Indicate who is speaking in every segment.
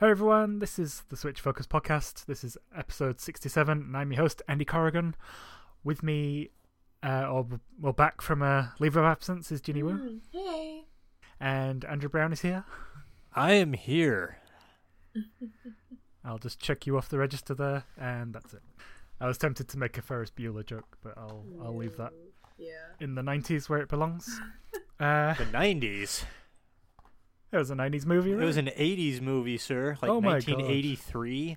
Speaker 1: Hey everyone, this is the Switch Focus podcast. This is episode 67, and I'm your host, Andy Corrigan. With me, uh, or well, back from a leave of absence, is Ginny Wu,
Speaker 2: Mm, Hey.
Speaker 1: and Andrew Brown is here.
Speaker 3: I am here.
Speaker 1: I'll just check you off the register there, and that's it. I was tempted to make a Ferris Bueller joke, but I'll I'll leave that
Speaker 2: Yeah.
Speaker 1: in the 90s where it belongs. Uh,
Speaker 3: The 90s.
Speaker 1: It was a 90s movie, Right?
Speaker 3: It was an 80s movie, sir. Like
Speaker 1: Oh my God.
Speaker 3: 1983.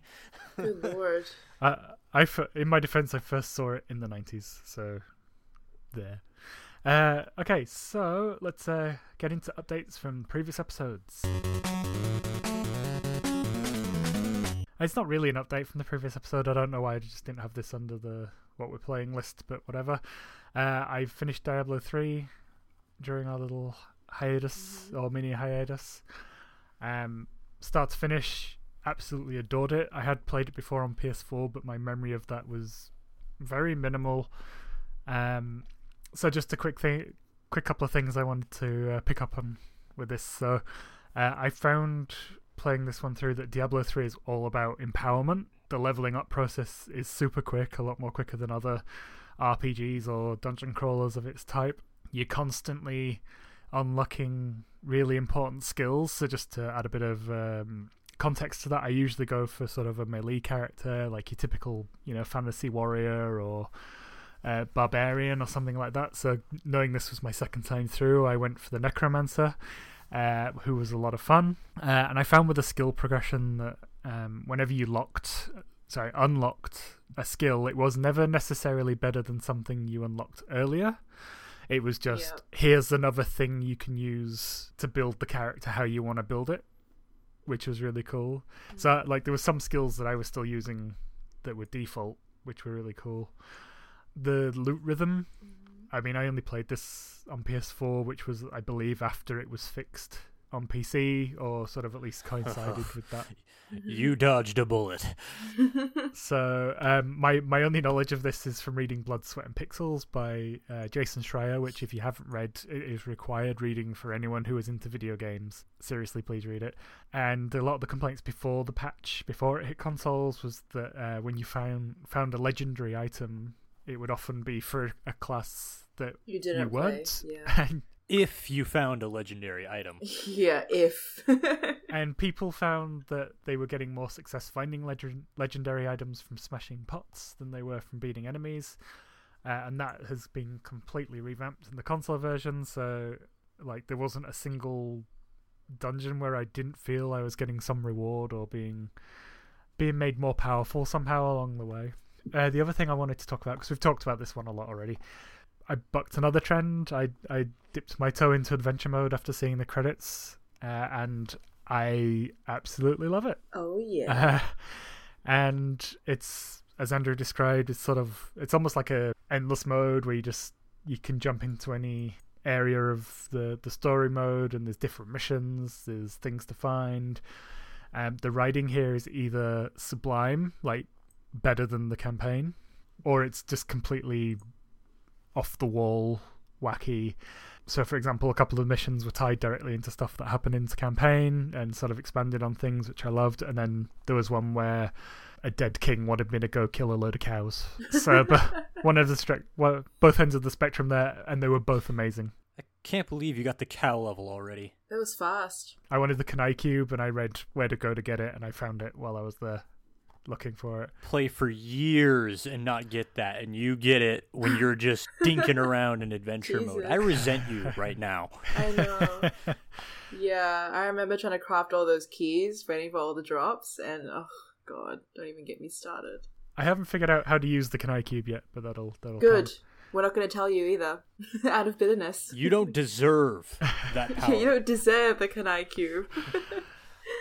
Speaker 2: Good lord.
Speaker 1: I, I f- in my defense, I first saw it in the 90s, so there. Uh, okay, so let's uh, get into updates from previous episodes. It's not really an update from the previous episode. I don't know why I just didn't have this under the what we're playing list, but whatever. Uh, I finished Diablo 3 during our little hiatus or mini hiatus. Um, start to finish, absolutely adored it. I had played it before on PS4, but my memory of that was very minimal. Um, so just a quick thing, quick couple of things I wanted to uh, pick up on with this. So uh, I found playing this one through that Diablo 3 is all about empowerment. The leveling up process is super quick, a lot more quicker than other RPGs or dungeon crawlers of its type. You're constantly unlocking really important skills. So just to add a bit of um, context to that, I usually go for sort of a melee character, like your typical, you know, fantasy warrior or uh, barbarian or something like that. So knowing this was my second time through, I went for the necromancer, uh, who was a lot of fun. Uh, and I found with the skill progression that um, whenever you locked, sorry, unlocked a skill, it was never necessarily better than something you unlocked earlier. It was just
Speaker 2: Yeah.
Speaker 1: here's another thing you can use to build the character how you want to build it, which was really cool. So mm. like there were some skills that I was still using that were default, which were really cool. The loot rhythm, mm. I mean, I only played this on PS4, which was I believe after it was fixed on PC, or sort of at least coincided with that.
Speaker 3: You dodged a bullet.
Speaker 1: So um, my my only knowledge of this is from reading Blood, Sweat, and Pixels by uh, Jason Schreier, which if you haven't read, it is required reading for anyone who is into video games. Seriously, please read it. And a lot of the complaints before the patch, before it hit consoles, was that uh, when you found found a legendary item, it would often be for a class that
Speaker 2: You didn't
Speaker 1: you
Speaker 2: play.
Speaker 1: weren't.
Speaker 2: Yeah.
Speaker 1: And,
Speaker 3: If you found a legendary item.
Speaker 2: yeah, if.
Speaker 1: and people found that they were getting more success finding legend- legendary items from smashing pots than they were from beating enemies. Uh, and that has been completely revamped in the console version. So, like, there wasn't a single dungeon where I didn't feel I was getting some reward or being being made more powerful somehow along the way. Uh, the other thing I wanted to talk about because we've talked about this one a lot already. I bucked another trend. I I dipped my toe into adventure mode after seeing the credits, uh, and I absolutely love it.
Speaker 2: oh, yeah.
Speaker 1: Uh, and it's as Andrew described, it's sort of it's almost like a endless mode where you just you can jump into any area of the the story mode, and there's different missions, there's things to find. Um, the writing here is either sublime, like better than the campaign, or it's just completely off the wall, wacky. So, for example, a couple of missions were tied directly into stuff that happened into campaign and sort of expanded on things which I loved. And then there was one where a dead king wanted me to go kill a load of cows. So, but one of the stre- well, both ends of the spectrum there, and they were both amazing.
Speaker 3: I can't believe you got the cow level already.
Speaker 2: that was fast.
Speaker 1: I wanted the Kanai cube, and I read where to go to get it, and I found it while I was there looking for it.
Speaker 3: Play for years and not get that, and you get it when you're just dinking around in adventure mode. I resent you right now.
Speaker 2: I know. yeah, I remember trying to craft all those keys, waiting for all the drops, and oh, God, don't even get me started.
Speaker 1: I haven't figured out how to use the Kanai cube yet, but that'll that'll
Speaker 2: Good.
Speaker 1: come.
Speaker 2: We're not going to tell you either. Out of bitterness.
Speaker 3: You don't deserve that power.
Speaker 2: you don't deserve the Kanai cube.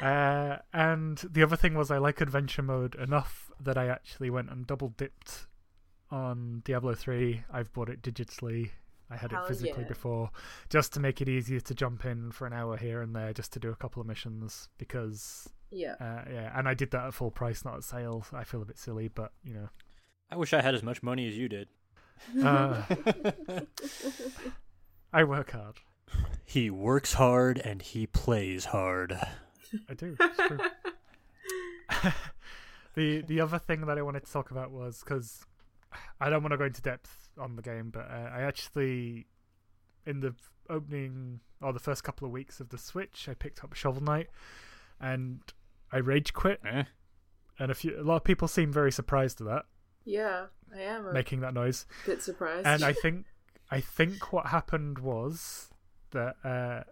Speaker 1: Uh, and the other thing was I like adventure mode enough that I actually went and double dipped on Diablo 3. I've bought it digitally. I had
Speaker 2: Hell
Speaker 1: it physically
Speaker 2: yeah.
Speaker 1: before just to make it easier to jump in for an hour here and there just to do a couple of missions because
Speaker 2: yeah.
Speaker 1: uh, yeah, and I did that at full price, not at sale. I feel a bit silly, but you know,
Speaker 3: I wish I had as much money as you did.
Speaker 1: uh, I work hard.
Speaker 3: He works hard and he plays hard.
Speaker 1: I do. The the other thing that I wanted to talk about was because I don't want to go into depth on the game, but uh, I actually in the opening or the first couple of weeks of the Switch, I picked up Shovel Knight, and I rage quit,
Speaker 3: Eh?
Speaker 1: and a few a lot of people seem very surprised at that,
Speaker 2: Yeah, I am
Speaker 1: making that noise.
Speaker 2: bit surprised.
Speaker 1: and I think I think what happened was that uh,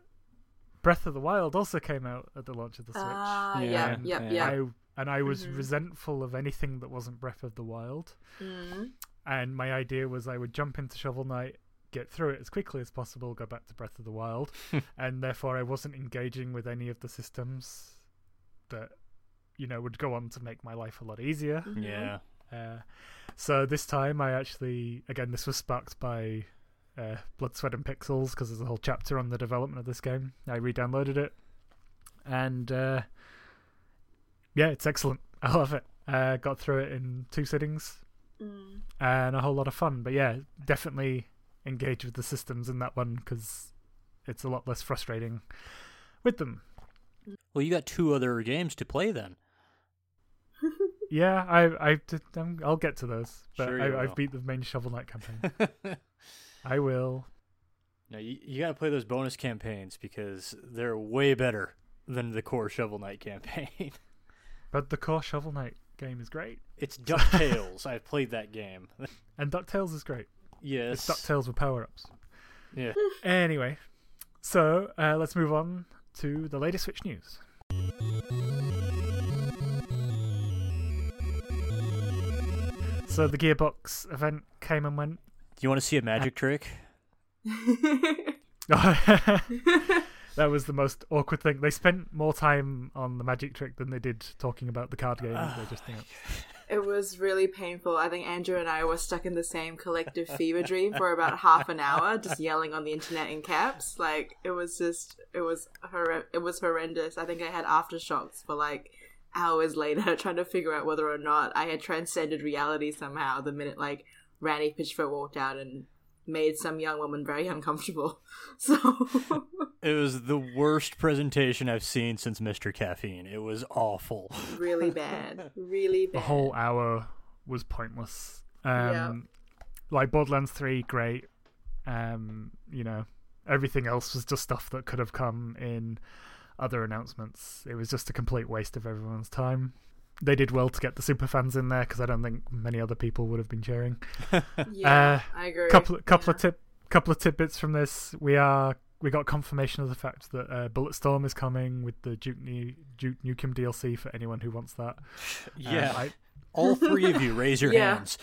Speaker 1: Breath of the Wild also came out at the launch of the Switch.
Speaker 2: Ah,
Speaker 3: Yeah,
Speaker 2: yeah,
Speaker 1: and
Speaker 2: yeah,
Speaker 3: yeah.
Speaker 2: yeah.
Speaker 1: I and I was
Speaker 2: Mhm.
Speaker 1: resentful of anything that wasn't Breath of the Wild.
Speaker 2: Mm.
Speaker 1: And my idea was I would jump into Shovel Knight, get through it as quickly as possible, go back to Breath of the Wild, and therefore I wasn't engaging with any of the systems that you know would go on to make my life a lot easier.
Speaker 2: Mhm.
Speaker 3: Yeah.
Speaker 1: Uh, so this time I actually, again, this was sparked by uh, Blood, Sweat, and Pixels because there's a whole chapter on the development of this game. I re-downloaded it, and uh, yeah, it's excellent. I love it. Uh, got through it in two sittings
Speaker 2: Mm.
Speaker 1: and a whole lot of fun. But yeah, definitely engage with the systems in that one because it's a lot less frustrating with them.
Speaker 3: Well, you got two other games to play then.
Speaker 1: Yeah, I, I, did- um, I'll get to those, but
Speaker 3: Sure
Speaker 1: I, I've beat the main Shovel Knight campaign. I will.
Speaker 3: No, you, you got to play those bonus campaigns because they're way better than the core Shovel Knight campaign.
Speaker 1: But the core Shovel Knight game is great,
Speaker 3: it's DuckTales. I've played that game.
Speaker 1: and Ducktales is great.
Speaker 3: yes.
Speaker 1: It's Ducktales with power ups.
Speaker 3: Yeah.
Speaker 1: Anyway, so uh, let's move on to the latest Switch news. So the Gearbox event came and went.
Speaker 3: Do you want to see a magic uh, trick?
Speaker 1: that was the most awkward thing. They spent more time on the magic trick than they did talking about the card game. that they just announced.
Speaker 2: Ah, it was really painful. I think Andrew and I were stuck in the same collective fever dream for about half an hour, just yelling on the internet in caps. Like it was just, it was horre- it was horrendous. I think I had aftershocks for like hours later, trying to figure out whether or not I had transcended reality somehow. The minute like Randy Pitchford walked out and made some young woman very uncomfortable. So
Speaker 3: It was the worst presentation I've seen since Mr. Caffeine. It was awful.
Speaker 2: really bad, really bad.
Speaker 1: The whole hour was pointless. Um,
Speaker 2: Yeah.
Speaker 1: Like Borderlands 3, great. Um, you know, everything else was just stuff that could have come in other announcements. It was just a complete waste of everyone's time. They did well to get the super fans in there because I don't think many other people would have been cheering.
Speaker 2: yeah,
Speaker 1: uh,
Speaker 2: I agree.
Speaker 1: couple couple
Speaker 2: Yeah.
Speaker 1: of tip couple of tidbits from this. We are we got confirmation of the fact that uh, Bulletstorm is coming with the Duke, New, Duke Nukem DLC for anyone who wants that.
Speaker 3: Yeah.
Speaker 1: Um, I,
Speaker 3: All three of you, raise your
Speaker 2: Yeah.
Speaker 3: hands.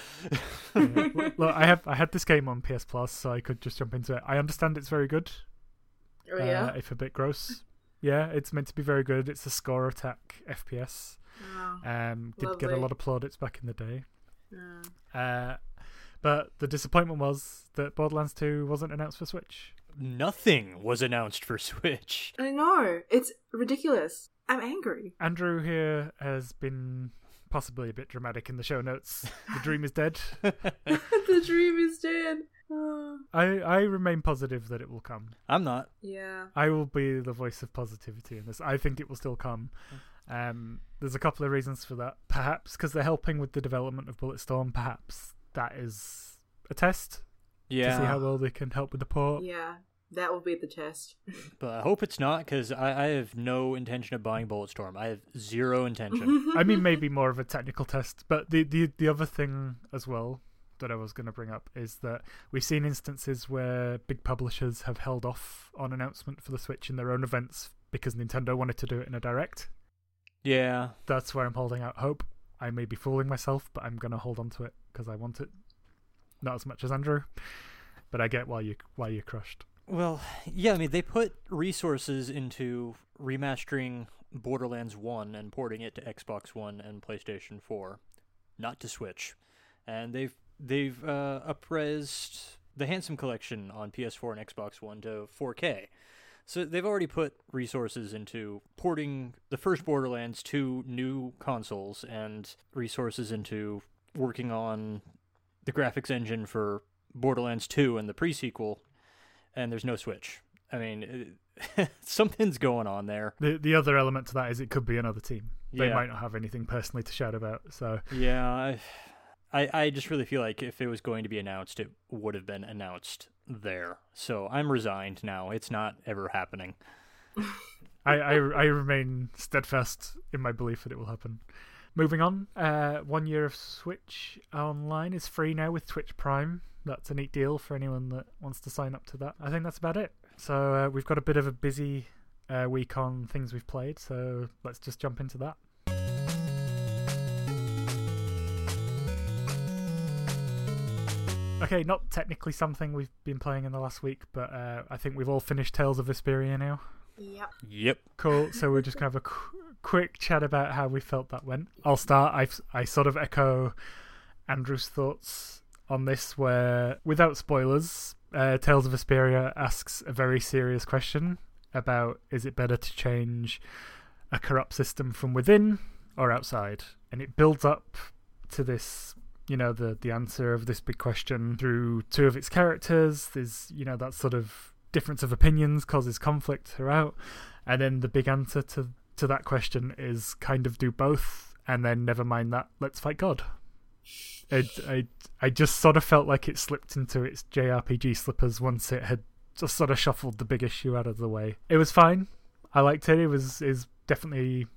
Speaker 1: yeah, look, I have I had this game on PS Plus, so I could just jump into it. I understand it's very good,
Speaker 2: Oh yeah.
Speaker 1: uh, if a bit gross. Yeah, it's meant to be very good. It's a score attack FPS.
Speaker 2: Oh,
Speaker 1: Um, did get a lot of plaudits back in the day.
Speaker 2: mm.
Speaker 1: Uh, but the disappointment was that Borderlands 2 wasn't announced for Switch.
Speaker 3: Nothing was announced for Switch.
Speaker 2: I know. It's ridiculous. I'm angry.
Speaker 1: Andrew here has been possibly a bit dramatic in the show notes. The dream is dead.
Speaker 2: the dream is dead.
Speaker 1: I, I remain positive that it will come.
Speaker 3: I'm not.
Speaker 2: yeah.
Speaker 1: I will be the voice of positivity in this. I think it will still come. Um, there's a couple of reasons for that. Perhaps because they're helping with the development of Bulletstorm. Perhaps that is a test Yeah. to see how well they can help with the port.
Speaker 2: Yeah. That will be the test.
Speaker 3: But I hope it's not because I, I have no intention of buying Bulletstorm. I have zero intention.
Speaker 1: I mean, maybe more of a technical test. But the the the other thing as well that I was going to bring up is that we've seen instances where big publishers have held off on announcement for the Switch in their own events because Nintendo wanted to do it in a direct.
Speaker 3: yeah.
Speaker 1: That's where I'm holding out hope. I may be fooling myself, but I'm going to hold on to it because I want it. Not as much as Andrew, but I get why you why you're crushed.
Speaker 3: Well, yeah, I mean, they put resources into remastering Borderlands 1 and porting it to Xbox One and PlayStation 4, not to Switch. And they've they've uh, upresed the Handsome Collection on PS4 and Xbox One to 4K. So they've already put resources into porting the first Borderlands to new consoles and resources into working on the graphics engine for Borderlands 2 and the pre-sequel and there's no Switch. I mean, it, something's going on there.
Speaker 1: The the other element to that is it could be another team. they
Speaker 3: Yeah.
Speaker 1: might not have anything personally to shout about. So
Speaker 3: Yeah, I, I, I just really feel like if it was going to be announced, it would have been announced there. So I'm resigned now. It's not ever happening.
Speaker 1: I, I, I remain steadfast in my belief that it will happen. Moving on, uh, one year of Switch Online is free now with Twitch Prime. That's a neat deal for anyone that wants to sign up to that. I think that's about it. So uh, we've got a bit of a busy uh, week on things we've played, so let's just jump into that. Okay, not technically something we've been playing in the last week, but uh, I think we've all finished Tales of Vesperia now.
Speaker 2: Yep.
Speaker 3: Yep.
Speaker 1: Cool. So we're just gonna have a qu- quick chat about how we felt that went. I'll start. I I sort of echo Andrew's thoughts on this, where without spoilers, uh, Tales of Vesperia asks a very serious question about is it better to change a corrupt system from within or outside, and it builds up to this. You know the the answer of this big question through two of its characters. There's you know that sort of difference of opinions causes conflict throughout. And then the big answer to to that question is kind of do both and then never mind that let's fight god. I, I just sort of felt like it slipped into its jrpg slippers once it had just sort of shuffled the big issue out of the way. It was fine. I liked it. It was is definitely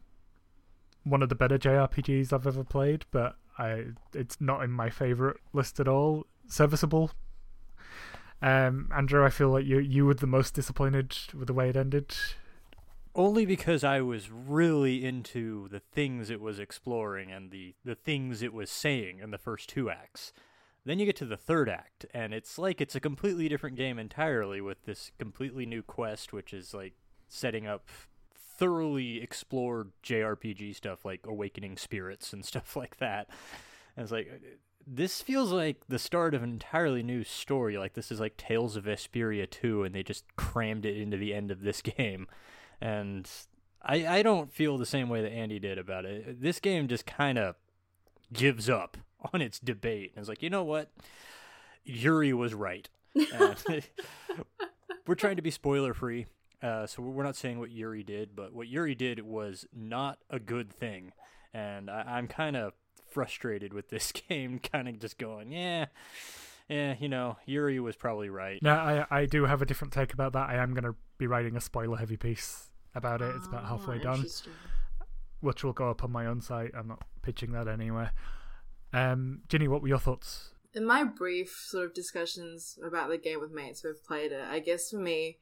Speaker 1: one of the better jrpgs i've ever played but i it's not in my favorite list at all serviceable um, Andrew, I feel like you you were the most disappointed with the way it ended.
Speaker 3: Only because I was really into the things it was exploring and the, the things it was saying in the first two acts. Then you get to the third act, and it's like it's a completely different game entirely with this completely new quest, which is like setting up thoroughly explored JRPG stuff like awakening spirits and stuff like that. And it's like this feels like the start of an entirely new story. Like this is like Tales of Vesperia 2 and they just crammed it into the end of this game. And I I don't feel the same way that Andy did about it. This game just kind of gives up on its debate and is like, "You know what? Yuri was right." And uh, we're trying to be spoiler free. Uh, so we're not saying what Yuri did, but what Yuri did was not a good thing, and I, I'm kind of frustrated with this game. Kind of just going, yeah, yeah, you know, Yuri was probably right.
Speaker 1: No, I I do have a different take about that. I am going to be writing a spoiler heavy piece about it. It's about halfway
Speaker 2: Oh,
Speaker 1: done, which will go up on my own site. I'm not pitching that anywhere. Um, Ginny, what were your thoughts?
Speaker 2: in my brief sort of discussions about the game with mates who've played it, I guess for me,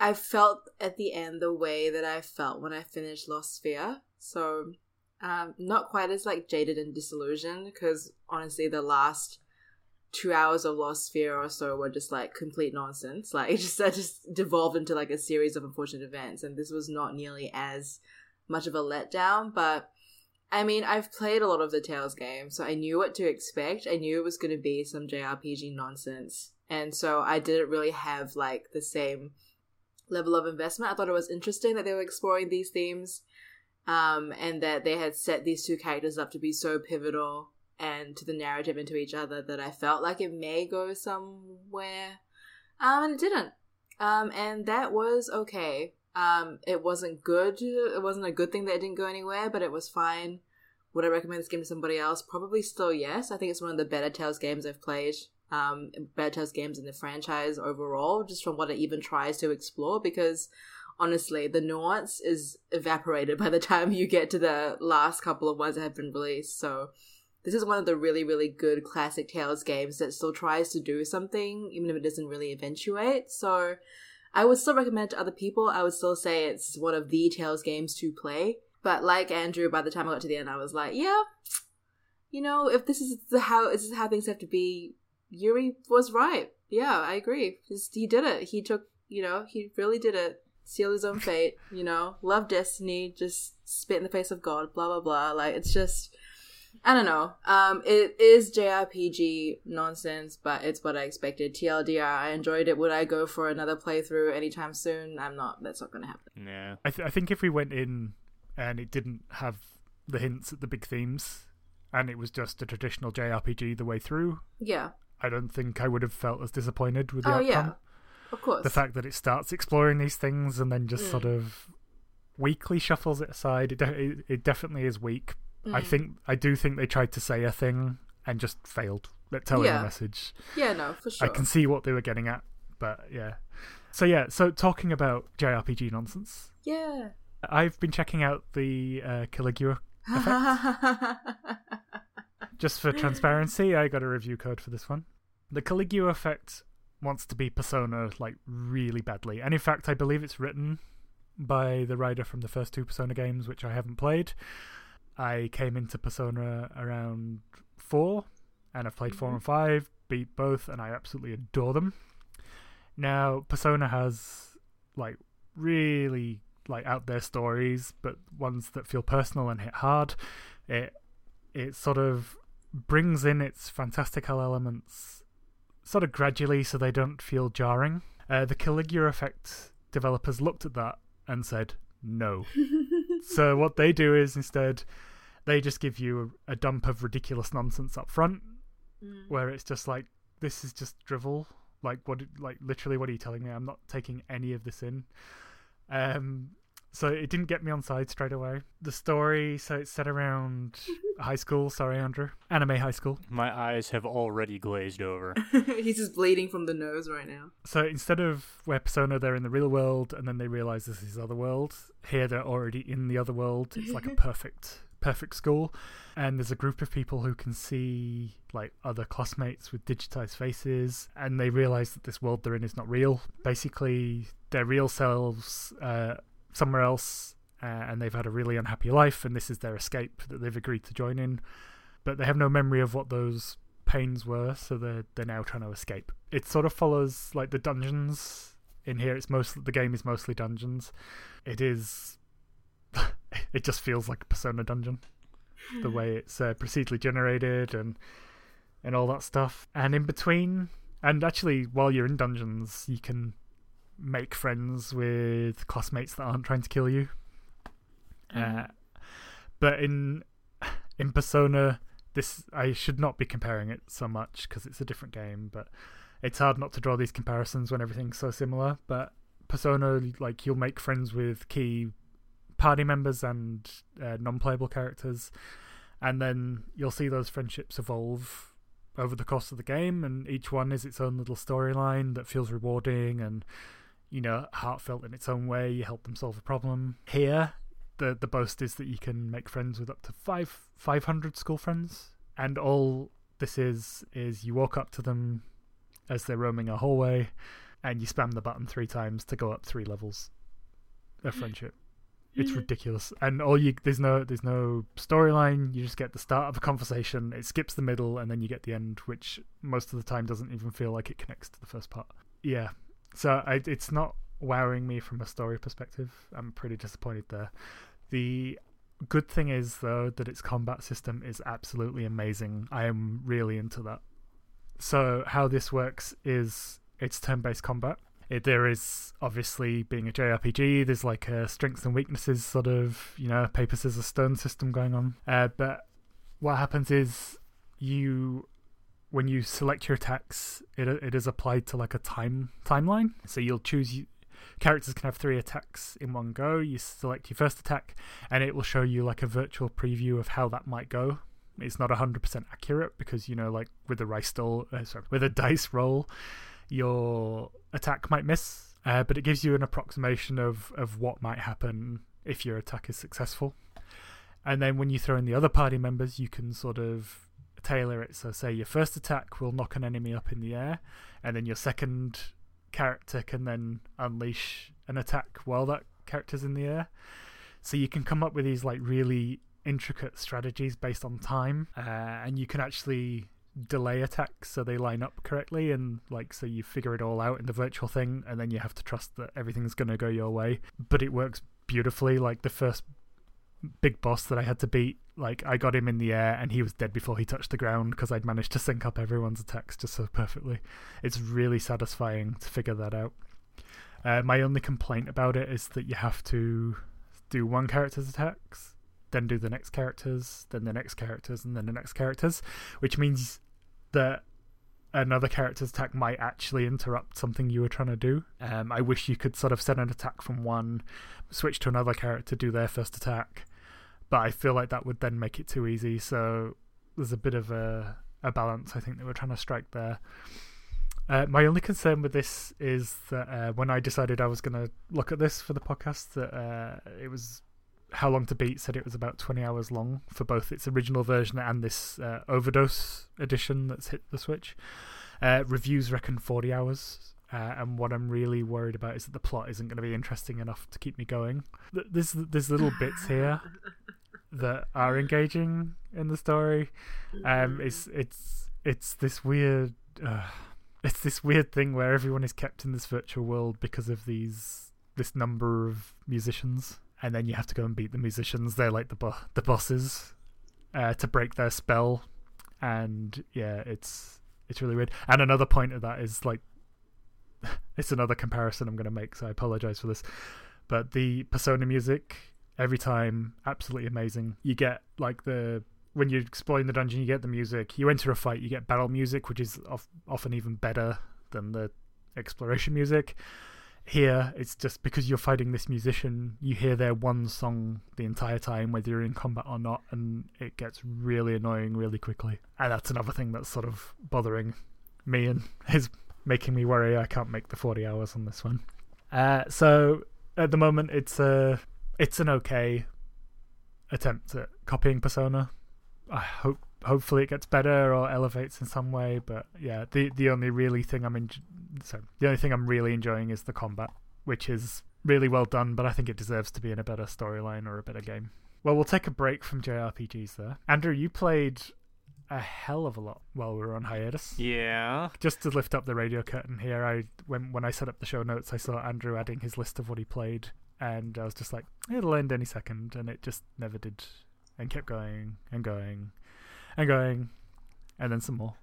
Speaker 2: I felt at the end the way that I felt when I finished Lost Sphear. So, um, not quite as like jaded and disillusioned because honestly, the last two hours of Lost Sphear or so were just like complete nonsense. Like it just just devolved into like a series of unfortunate events, and this was not nearly as much of a letdown, but. I mean, I've played a lot of the Tales games, so I knew what to expect. I knew it was going to be some JRPG nonsense. And so I didn't really have like the same level of investment. I thought it was interesting that they were exploring these themes um, and that they had set these two characters up to be so pivotal and to the narrative and to each other that I felt like it may go somewhere. Um, and it didn't. Um, and that was okay. Um, it wasn't good. It wasn't a good thing that it didn't go anywhere, but it was fine. Would I recommend this game to somebody else? Probably still yes. I think it's one of the better Tales games I've played. Um, Tales games in the franchise overall, just from what it even tries to explore. Because honestly, the nuance is evaporated by the time you get to the last couple of ones that have been released. So this is one of the really, really good classic Tales games that still tries to do something, even if it doesn't really eventuate. So I would still recommend to other people. I would still say it's one of the Tales games to play. But like Andrew, by the time I got to the end, I was like, yeah, you know, if this is how this is how things have to be, Yuri was right. Yeah, I agree. Just, he did it. He took, you know, he really did it. Seal his own fate. You know, love destiny. Just spit in the face of God. Blah blah blah. Like it's just. I don't know. Um, it is JRPG nonsense, but it's what I expected. TLDR, I enjoyed it. Would I go for another playthrough anytime soon? I'm not. That's not going to happen.
Speaker 3: Yeah.
Speaker 1: I, th- I think if we went in and it didn't have the hints at the big themes, and it was just a traditional JRPG the way through,
Speaker 2: Yeah.
Speaker 1: I don't think I would have felt as disappointed with the
Speaker 2: Oh
Speaker 1: outcome.
Speaker 2: yeah. Of course.
Speaker 1: The fact that it starts exploring these things and then just
Speaker 2: Mm.
Speaker 1: sort of weakly shuffles it aside. It, de- it, it definitely is weak. I
Speaker 2: Mm.
Speaker 1: think I do think they tried to say a thing and just failed at telling
Speaker 2: Yeah.
Speaker 1: the message.
Speaker 2: Yeah, no, for sure.
Speaker 1: I can see what they were getting at, but yeah. So yeah, so talking about JRPG nonsense,
Speaker 2: Yeah.
Speaker 1: I've been checking out the uh, Caligula. Just for transparency, I got a review code for this one. The Caligula effect wants to be Persona like really badly, and in fact, I believe it's written by the writer from the first two Persona games, which I haven't played. I came into Persona around four, and I've played four
Speaker 2: Mhm.
Speaker 1: and five, beat both, and I absolutely adore them. Now, Persona has like really like out there stories, but ones that feel personal and hit hard. It it sort of brings in its fantastical elements sort of gradually so they don't feel jarring. Uh, the Caligula effect developers looked at that and said no. so what they do is instead they just give you a, a dump of ridiculous nonsense up front
Speaker 2: Mm.
Speaker 1: where it's just like this is just drivel like what like literally what are you telling me i'm not taking any of this in um so it didn't get me on side straight away. The story so it's set around high school. Sorry andrew. Anime high school.
Speaker 3: My eyes have already glazed over.
Speaker 2: He's just bleeding from the nose right now.
Speaker 1: so instead of where persona they're in the real world and then they realize this is other world here they're already in the other world. It's like a perfect perfect school. And there's a group of people who can see like other classmates with digitized faces and they realize that this world they're in is not real. Basically their real selves uh, somewhere else uh, and they've had a really unhappy life and this is their escape that they've agreed to join in. But they have no memory of what those pains were so they're they're now trying to escape. It sort of follows like the dungeons in here. It's most the game is mostly dungeons. It is it just feels like a persona dungeon the way it's uh, procedurally generated and and all that stuff. And in between and actually while you're in dungeons you can make friends with classmates that aren't trying to kill you. Uh, but in in persona this i should not be comparing it so much because it's a different game but it's hard not to draw these comparisons when everything's so similar. But persona like you'll make friends with key party members and uh, non-playable characters and then you'll see those friendships evolve over the course of the game and each one is its own little storyline that feels rewarding and you know heartfelt in its own way you help them solve a problem. Here the the boast is that you can make friends with up to five 500 school friends and all this is is you walk up to them as they're roaming a hallway and you spam the button three times to go up three levels of friendship. It's ridiculous. And all you there's no there's no storyline. You just get the start of a conversation. It skips the middle and then you get the end which most of the time doesn't even feel like it connects to the first part. Yeah so I, it's not wowing me from a story perspective i'm pretty disappointed there the good thing is though that its combat system is absolutely amazing i am really into that so how this works is it's turn-based combat it, there is obviously being a JRPG. There's like a strengths and weaknesses sort of you know paper scissors stone system going on. Uh, but what happens is you when you select your attacks, it it is applied to like a time timeline. So you'll choose characters can have three attacks in one go. You select your first attack, and it will show you like a virtual preview of how that might go. It's not hundred percent accurate because you know like with a dice roll, uh, sorry, with a dice roll your attack might miss, uh, but it gives you an approximation of, of what might happen if your attack is successful. And then when you throw in the other party members, you can sort of tailor it. So, say your first attack will knock an enemy up in the air, and then your second character can then unleash an attack while that character's in the air. So, you can come up with these like really intricate strategies based on time, uh, and you can actually delay attacks so they line up correctly and like so you figure it all out in the virtual thing and then you have to trust that everything's going to go your way but it works beautifully like the first big boss that I had to beat like I got him in the air and he was dead before he touched the ground because I'd managed to sync up everyone's attacks just so perfectly it's really satisfying to figure that out uh, my only complaint about it is that you have to do one character's attacks then do the next characters, then the next characters, and then the next characters, which means that another character's attack might actually interrupt something you were trying to do. Um, I wish you could sort of send an attack from one, switch to another character, do their first attack, but I feel like that would then make it too easy. So there's a bit of a, a balance I think that we're trying to strike there. Uh, my only concern with this is that uh, when I decided I was going to look at this for the podcast, that uh, it was how long to beat said it was about 20 hours long for both its original version and this uh, overdose edition that's hit the switch uh, reviews reckon 40 hours uh, and what i'm really worried about is that the plot isn't going to be interesting enough to keep me going there's, there's little bits here that are engaging in the story um, it's, it's, it's this weird uh, it's this weird thing where everyone is kept in this virtual world because of these this number of musicians and then you have to go and beat the musicians. They're like the bo- the bosses uh, to break their spell, and yeah, it's it's really weird. And another point of that is like it's another comparison I'm going to make, so I apologize for this. But the Persona music every time absolutely amazing. You get like the when you're exploring the dungeon, you get the music. You enter a fight, you get battle music, which is of, often even better than the exploration music here it's just because you're fighting this musician you hear their one song the entire time whether you're in combat or not and it gets really annoying really quickly and that's another thing that's sort of bothering me and is making me worry i can't make the 40 hours on this one uh, so at the moment it's a it's an okay attempt at copying persona i hope hopefully it gets better or elevates in some way. But yeah, the the only really thing I'm in, so the only thing I'm really enjoying is the combat, which is really well done. But I think it deserves to be in a better storyline or a better game. Well, we'll take a break from JRPGs there. Andrew, you played a hell of a lot while we were on hiatus.
Speaker 3: Yeah.
Speaker 1: Just to lift up the radio curtain here, I when when I set up the show notes, I saw Andrew adding his list of what he played, and I was just like, it'll end any second, and it just never did, and kept going and going and going, and then some more.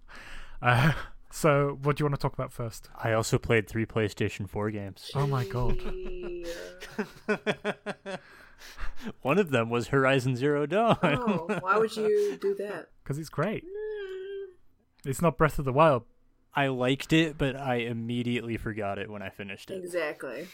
Speaker 1: Uh, so, what do you want to talk about first?
Speaker 3: I also played three PlayStation 4 games.
Speaker 1: Oh my god.
Speaker 3: One of them was Horizon Zero Dawn.
Speaker 2: Oh, why would you do that?
Speaker 1: Because it's great. It's not Breath of the Wild.
Speaker 3: I liked it, but I immediately forgot it when I finished it.
Speaker 2: Exactly.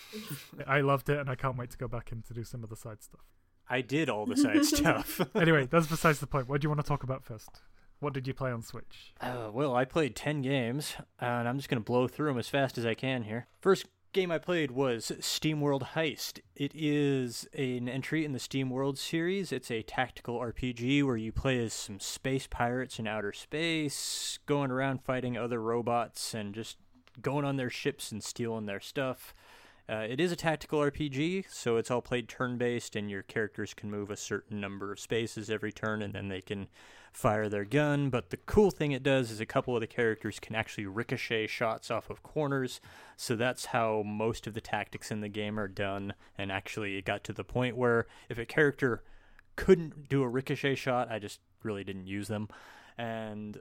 Speaker 1: I loved it, and I can't wait to go back in to do some of the side stuff.
Speaker 3: I did all the side stuff.
Speaker 1: anyway, that's besides the point. What do you want to talk about first? What did you play on Switch?
Speaker 3: Uh, well, I played 10 games, and I'm just going to blow through them as fast as I can here. First game I played was SteamWorld Heist. It is an entry in the SteamWorld series. It's a tactical RPG where you play as some space pirates in outer space, going around fighting other robots and just going on their ships and stealing their stuff. Uh, it is a tactical RPG, so it's all played turn based, and your characters can move a certain number of spaces every turn, and then they can fire their gun. But the cool thing it does is a couple of the characters can actually ricochet shots off of corners, so that's how most of the tactics in the game are done. And actually, it got to the point where if a character couldn't do a ricochet shot, I just really didn't use them. And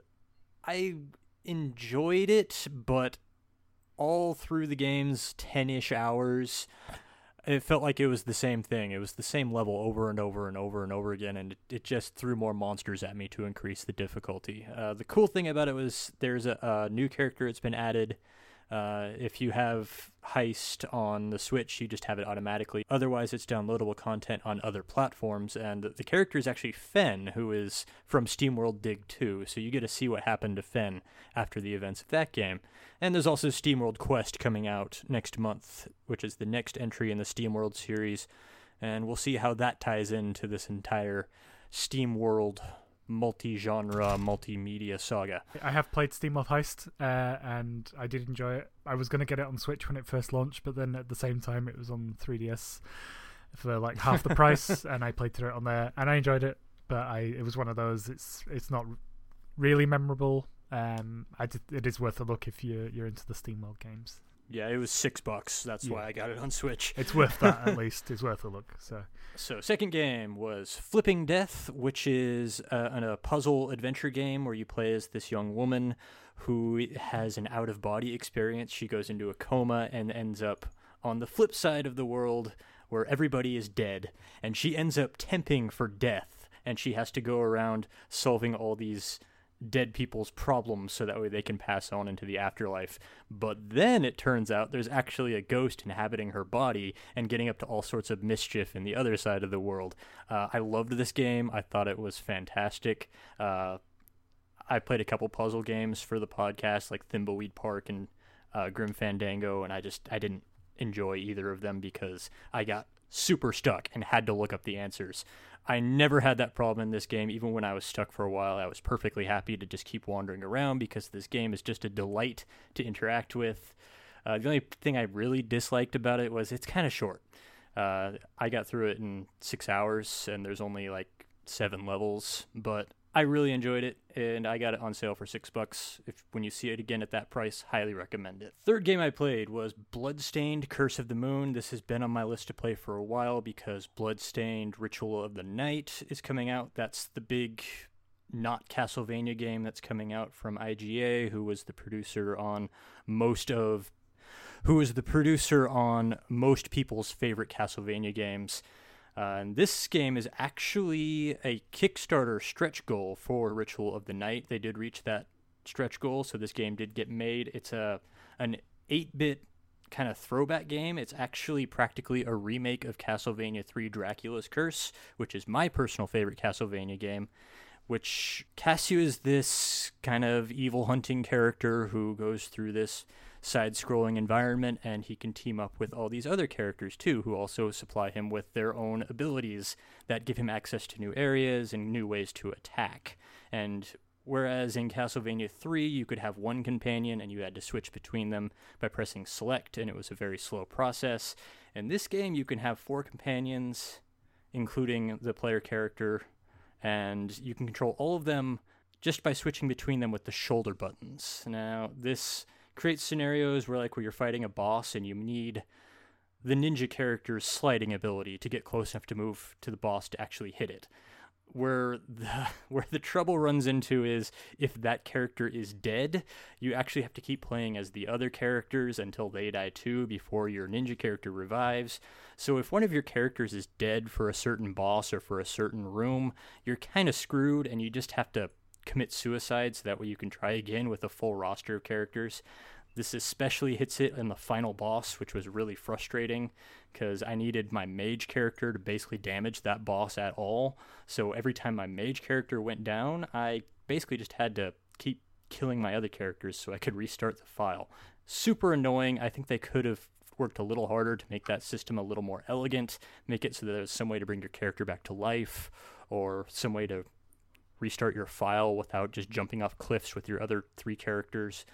Speaker 3: I enjoyed it, but all through the game's 10-ish hours it felt like it was the same thing. It was the same level over and over and over and over again and it, it just threw more monsters at me to increase the difficulty. Uh, the cool thing about it was there's a, a new character that's been added uh, if you have Heist on the Switch, you just have it automatically. Otherwise, it's downloadable content on other platforms. And the character is actually Fen, who is from SteamWorld Dig 2. So you get to see what happened to Fen after the events of that game. And there's also SteamWorld Quest coming out next month, which is the next entry in the SteamWorld series. And we'll see how that ties into this entire SteamWorld multi-genre, multimedia saga.
Speaker 1: I have played SteamWorld Heist, uh, and I did enjoy it. I was going to get it on Switch when it first launched, but then at the same time it was on 3DS for like half the price, and I played through it on there, and I enjoyed it. But I, it was one of those. It's it's not really memorable. Um, I did, it is worth a look if you're you're into the SteamWorld games.
Speaker 3: Yeah, it was six bucks. That's
Speaker 1: Yeah.
Speaker 3: why I got it on Switch.
Speaker 1: It's worth that at least. It's worth a look. So
Speaker 3: So, second game was Flipping Death, which is uh, an, a puzzle adventure game where you play as this young woman who has an out of body experience. She goes into a coma and ends up on the flip side of the world where everybody is dead. And she ends up temping for death. And she has to go around solving all these dead people's problems so that way they can pass on into the afterlife. But then it turns out there's actually a ghost inhabiting her body and getting up to all sorts of mischief in the other side of the world. Uh, I loved this game. I thought it was fantastic. Uh, I played a couple puzzle games for the podcast, like Thimbleweed Park and uh, Grim Fandango, and I just I didn't enjoy either of them because I got super stuck and had to look up the answers. I never had that problem in this game. Even when I was stuck for a while, I was perfectly happy to just keep wandering around because this game is just a delight to interact with. Uh, the only thing I really disliked about it was it's kind of short. Uh, I got through it in six hours, and there's only like seven levels, but I really enjoyed it, and I got it on sale for six bucks. If when you see it again at that price, highly recommend it. Third game I played was Bloodstained: Curse of the Moon. This has been on my list to play for a while because Bloodstained: Ritual of the Night is coming out. That's the big not Castlevania game that's coming out from IGA, who was the producer on most of who was the producer on most people's favorite Castlevania games. And this game is actually a Kickstarter stretch goal for Ritual of the Night. They did reach that stretch goal, so this game did get made. It's a an 8-bit kind of throwback game. It's actually practically a remake of Castlevania 3 Dracula's Curse, which is my personal favorite Castlevania game. Which Casio is this kind of evil hunting character who goes through this side scrolling environment, and he can team up with all these other characters too, who also supply him with their own abilities that give him access to new areas and new ways to attack. And whereas in Castlevania 3, you could have one companion and you had to switch between them by pressing select, and it was a very slow process. In this game, you can have four companions, including the player character, and you can control all of them just by switching between them with the shoulder buttons. Now, this create scenarios where like where you're fighting a boss and you need the ninja character's sliding ability to get close enough to move to the boss to actually hit it. Where the where the trouble runs into is if that character is dead, you actually have to keep playing as the other characters until they die too before your ninja character revives. So if one of your characters is dead for a certain boss or for a certain room, you're kind of screwed and you just have to commit suicide so that way you can try again with a full roster of characters. This especially hits it in the final boss, which was really frustrating because I needed my mage character to basically damage that boss at all. So every time my mage character went down, I basically just had to keep killing my other characters so I could restart the file. Super annoying. I think they could have worked a little harder to make that system a little more elegant, make it so that there's some way to bring your character back to life, or some way to restart your file without just jumping off cliffs with your other three characters.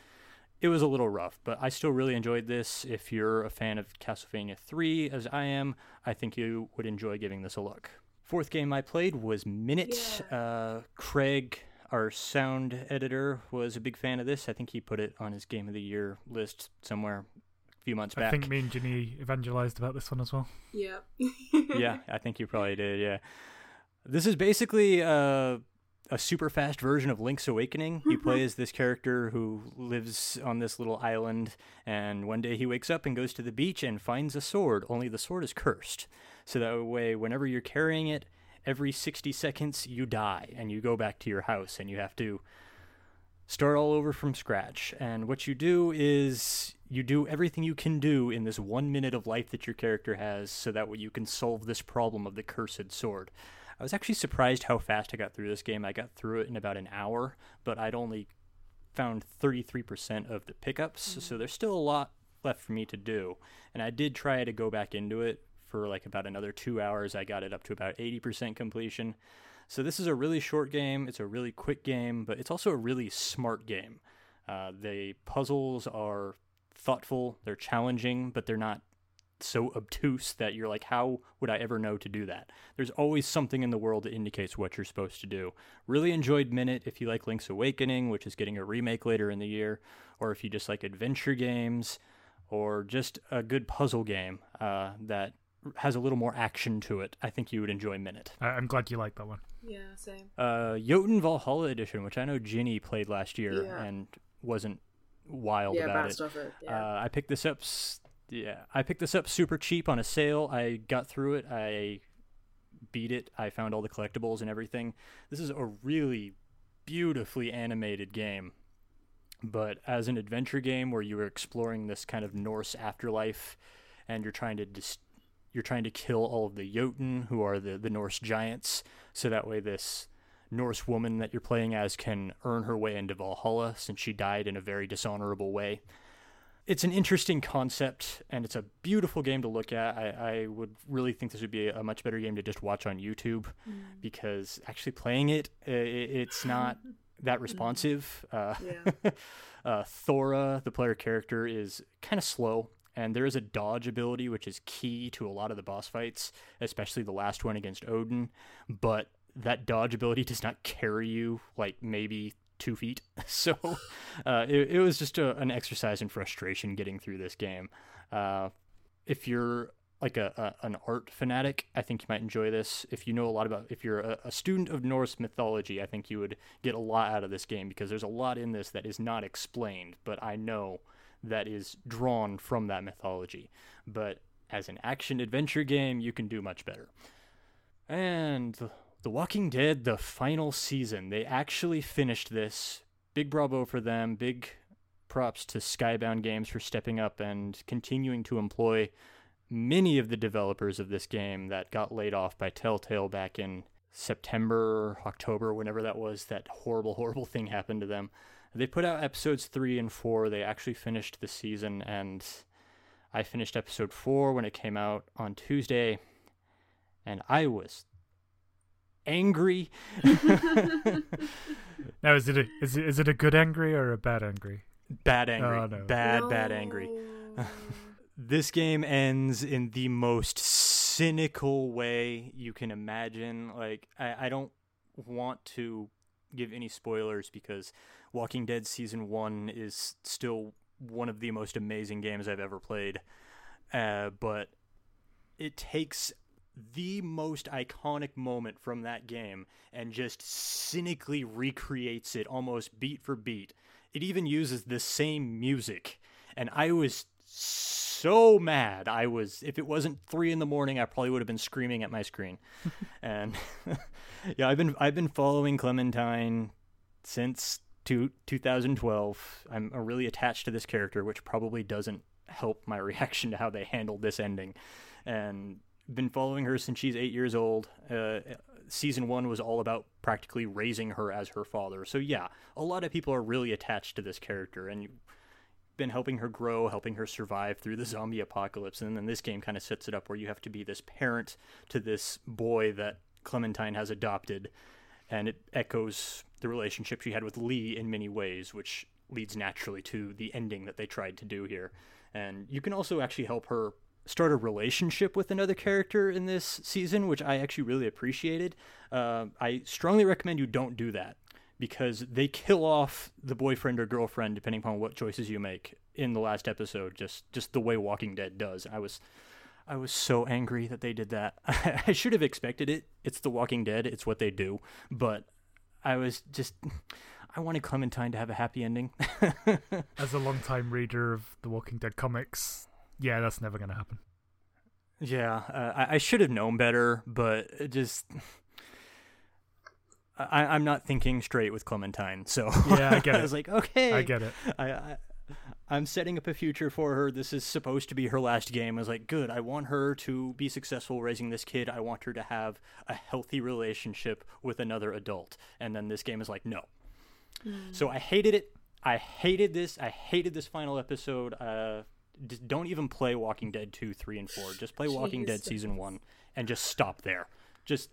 Speaker 3: It was a little rough, but I still really enjoyed this. If you're a fan of Castlevania 3, as I am, I think you would enjoy giving this a look. Fourth game I played was Minute.
Speaker 2: Yeah.
Speaker 3: Uh, Craig, our sound editor, was a big fan of this. I think he put it on his Game of the Year list somewhere a few months
Speaker 1: I
Speaker 3: back.
Speaker 1: I think me and Ginny evangelized about this one as well.
Speaker 2: Yeah.
Speaker 3: yeah, I think you probably did. Yeah, this is basically uh, a super fast version of Link's Awakening. You mm-hmm. play as this character who lives on this little island, and one day he wakes up and goes to the beach and finds a sword. Only the sword is cursed, so that way, whenever you're carrying it, every 60 seconds you die and you go back to your house and you have to start all over from scratch. And what you do is you do everything you can do in this one minute of life that your character has so that way you can solve this problem of the cursed sword. I was actually surprised how fast I got through this game. I got through it in about an hour, but I'd only found 33% of the pickups, so there's still a lot left for me to do. And I did try to go back into it for like about another two hours. I got it up to about 80% completion. So this is a really short game. It's a really quick game, but it's also a really smart game. Uh, the puzzles are thoughtful, they're challenging, but they're not so obtuse that you're like, how would I ever know to do that? There's always something in the world that indicates what you're supposed to do. Really enjoyed Minute if you like Link's Awakening, which is getting a remake later in the year, or if you just like adventure games, or just a good puzzle game uh, that has a little more action to it. I think you would enjoy Minute.
Speaker 1: I- I'm glad you like that one.
Speaker 2: yeah, same.
Speaker 3: Uh, Jotun Valhalla Edition, which I know Ginny played last year
Speaker 2: Yeah.
Speaker 3: and wasn't wild
Speaker 2: yeah,
Speaker 3: about it.
Speaker 2: bounced off it. Yeah.
Speaker 3: Uh, I picked this up. Yeah, I picked this up super cheap on a sale. I got through it. I beat it. I found all the collectibles and everything. This is a really beautifully animated game. But as an adventure game where you are exploring this kind of Norse afterlife and you're trying to dis- you're trying to kill all of the Jotun, who are the, the Norse giants, so that way this Norse woman that you're playing as can earn her way into Valhalla since she died in a very dishonorable way. It's an interesting concept and it's a beautiful game to look at. I, I would really think this would be a much better game to just watch on YouTube
Speaker 2: Mm.
Speaker 3: because actually playing it, i- i it's not that responsive. Uh,
Speaker 2: Yeah.
Speaker 3: uh, Thora, the player character, is kind of slow, and there is a dodge ability which is key to a lot of the boss fights, especially the last one against Odin. But that dodge ability does not carry you like maybe two feet. So uh, it, it was just a, an exercise in frustration getting through this game. Uh, if you're like a, a an art fanatic, I think you might enjoy this. If you know a lot about, if you're a, a student of Norse mythology, I think you would get a lot out of this game because there's a lot in this that is not explained, but I know that is drawn from that mythology. But as an action adventure game, you can do much better. And The- Walking Dead, the final season, they actually finished this. Big bravo for them. Big props to Skybound Games for stepping up and continuing to employ many of the developers of this game that got laid off by Telltale back in September, October, whenever that was, that horrible, horrible thing happened to them. They put out episodes three and four. They actually finished the season, and I finished episode four when it came out on Tuesday, and I was angry.
Speaker 1: Now, is it a, is it is it a good angry or a bad angry?
Speaker 3: bad angry.
Speaker 1: Oh, no.
Speaker 3: Bad, bad angry. This game ends in the most cynical way you can imagine. Like, I, I don't want to give any spoilers because Walking Dead Season 1 is still one of the most amazing games I've ever played. Uh, but it takes the most iconic moment from that game and just cynically recreates it almost beat for beat. It even uses the same music. And I was so mad. I was, if it wasn't three in the morning, I probably would have been screaming at my screen. and yeah, I've been, I've been following Clementine since two, 2012. I'm really attached to this character, which probably doesn't help my reaction to how they handled this ending. And been following her since she's eight years old. Uh, season one was all about practically raising her as her father. So yeah, a lot of people are really attached to this character, and been helping her grow, helping her survive through the zombie apocalypse. And then this game kind of sets it up where you have to be this parent to this boy that Clementine has adopted, and it echoes the relationship she had with Lee in many ways, which leads naturally to the ending that they tried to do here. And you can also actually help her start a relationship with another character in this season, which I actually really appreciated. Uh, I strongly recommend you don't do that because they kill off the boyfriend or girlfriend depending upon what choices you make in the last episode. Just just the way Walking Dead does. I was I was so angry that they did that. I should have expected it. It's The Walking Dead. It's what they do. But I was just I wanted Clementine to have a happy ending.
Speaker 1: As a long-time reader of the Walking Dead comics, yeah, that's never going to happen.
Speaker 3: Yeah, uh, I, I should have known better, but it just I, I'm not thinking straight with Clementine. So
Speaker 1: Yeah, I get it.
Speaker 3: I was like, okay,
Speaker 1: I get it.
Speaker 3: I, I I'm setting up a future for her. This is supposed to be her last game. I was like, good. I want her to be successful raising this kid. I want her to have a healthy relationship with another adult. And then this game is like, no. So I hated it. I hated this. I hated this final episode. Uh, don't even play Walking Dead 2, 3, and 4. Just play Walking Dead Season 1 and just stop there. Just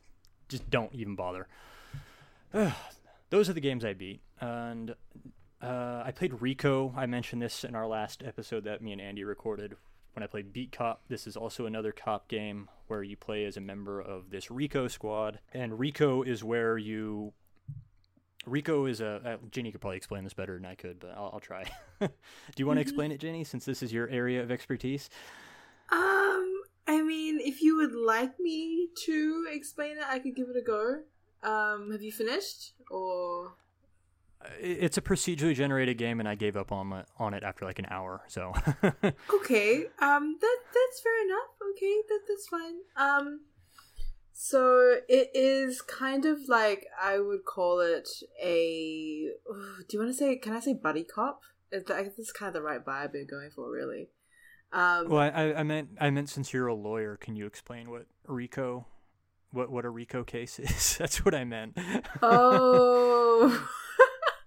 Speaker 3: just don't even bother. Those are the games I beat. And uh, I played Rico. I mentioned this in our last episode that me and Andy recorded. When I played Beat Cop, this is also another cop game where you play as a member of this Rico squad. And Rico is where you. Rico is a. Uh, Ginny could probably explain this better than I could, but I'll, I'll try. Do you want to explain it, Ginny, since this is your area of expertise?
Speaker 2: Um, I mean, if you would like me to explain it, I could give it a go. Um, have you finished or?
Speaker 3: It's a procedurally generated game, and I gave up on my, on it after like an hour. So
Speaker 2: Okay, um, that that's fair enough. Okay, that that's fine. Um, So it is kind of like I would call it a. Do you want to say? Can I say buddy cop? Is that, I guess this kind of the right vibe we're going for, really. Um,
Speaker 3: Well, I, I meant I meant since you're a lawyer, can you explain what RICO, what what a RICO case is? That's what I meant.
Speaker 2: oh,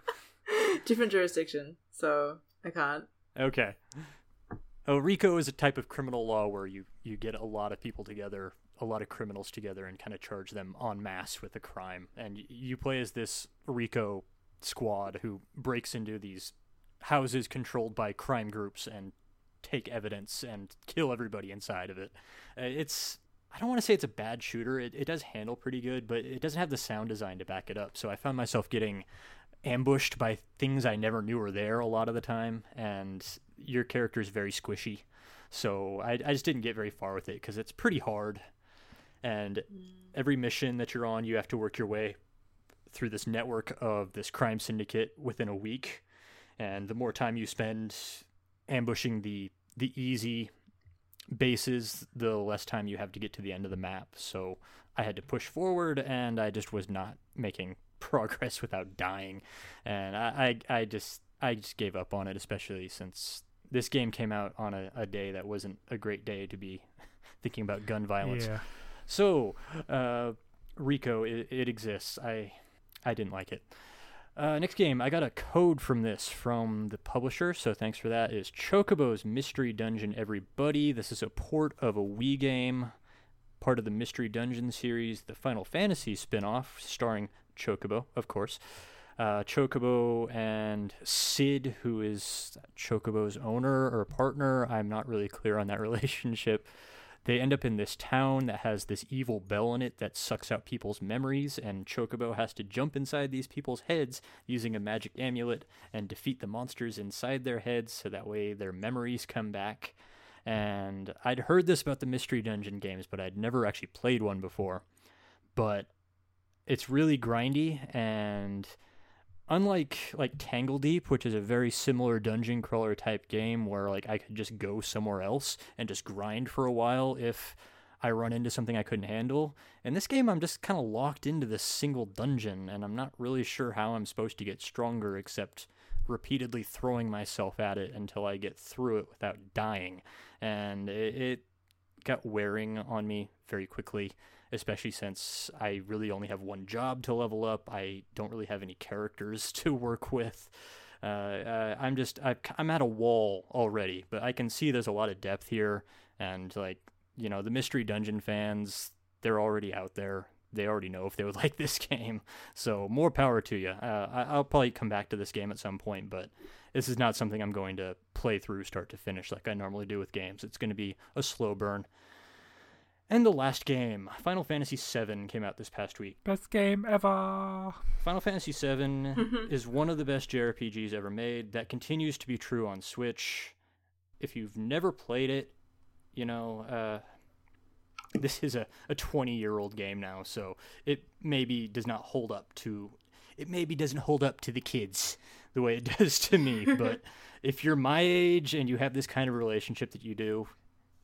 Speaker 2: different jurisdiction, so I can't.
Speaker 3: okay. Oh, RICO is a type of criminal law where you you get a lot of people together, a lot of criminals together, and kind of charge them en masse with a crime. And you play as this RICO squad who breaks into these houses controlled by crime groups and take evidence and kill everybody inside of it. Uh, It's I don't want to say it's a bad shooter. It, it does handle pretty good, but it doesn't have the sound design to back it up. So I found myself getting ambushed by things I never knew were there a lot of the time, and your character is very squishy. So I, I just didn't get very far with it because it's pretty hard. And mm. every mission that you're on, you have to work your way through this network of this crime syndicate within a week. And the more time you spend ambushing the the easy bases, the less time you have to get to the end of the map. So I had to push forward, and I just was not making progress without dying. And I, I, I just I just gave up on it, especially since this game came out on a, a day that wasn't a great day to be thinking about gun violence.
Speaker 1: Yeah.
Speaker 3: So, uh, Rico, it, it exists. I I didn't like it. Uh, next game, I got a code from this from the publisher, so thanks for that. Is Chocobo's Mystery Dungeon Everybody? This is a port of a Wii game, part of the Mystery Dungeon series, the Final Fantasy spin-off, starring Chocobo, of course. Uh, Chocobo and Cid, who is Chocobo's owner or partner. I'm not really clear on that relationship. They end up in this town that has this evil bell in it that sucks out people's memories, and Chocobo has to jump inside these people's heads using a magic amulet and defeat the monsters inside their heads so that way their memories come back. And I'd heard this about the Mystery Dungeon games, but I'd never actually played one before. But it's really grindy and unlike like Tangledeep, which is a very similar dungeon crawler type game where like I could just go somewhere else and just grind for a while if I run into something I couldn't handle. In this game, I'm just kind of locked into this single dungeon, and I'm not really sure how I'm supposed to get stronger except repeatedly throwing myself at it until I get through it without dying. And it, it got wearing on me very quickly especially since I really only have one job to level up. I don't really have any characters to work with. Uh, uh, I'm just I'm at a wall already, but I can see there's a lot of depth here, and like you know the mystery dungeon fans, they're already out there. They already know if they would like this game, so more power to you. Uh, I, I'll probably come back to this game at some point, but this is not something I'm going to play through start to finish like I normally do with games. It's going to be a slow burn. And the last game, Final Fantasy VII, came out this past week.
Speaker 1: Best game ever.
Speaker 3: Final Fantasy VII is one of the best JRPGs ever made. That continues to be true on Switch. If you've never played it, you know, uh, this is a, a 20 year old game now, so it maybe does not hold up to. It maybe doesn't hold up to the kids the way it does to me, but if you're my age and you have this kind of relationship that you do,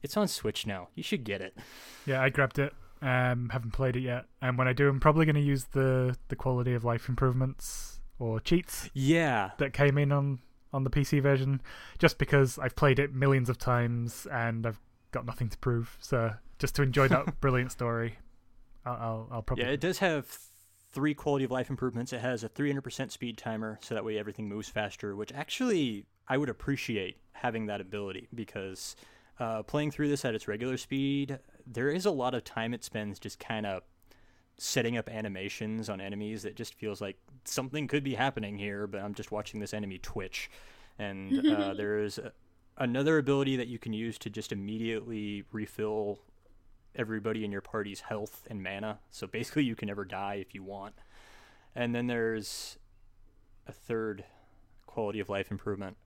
Speaker 3: it's on Switch now. You should get it.
Speaker 1: Yeah, I grabbed it. Um, haven't played it yet, and when I do, I'm probably going to use the the quality of life improvements or cheats
Speaker 3: Yeah,
Speaker 1: that came in on on the PC version, just because I've played it millions of times and I've got nothing to prove. So just to enjoy that brilliant story, I'll I'll, I'll probably
Speaker 3: Yeah, it does have three quality of life improvements. It has a 300% speed timer, so that way everything moves faster, which actually I would appreciate having that ability because uh, playing through this at its regular speed, there is a lot of time it spends just kind of setting up animations on enemies that just feels like something could be happening here, but I'm just watching this enemy twitch. And uh, there's a, another ability that you can use to just immediately refill everybody in your party's health and mana. So basically, you can never die if you want. And then there's a third quality of life improvement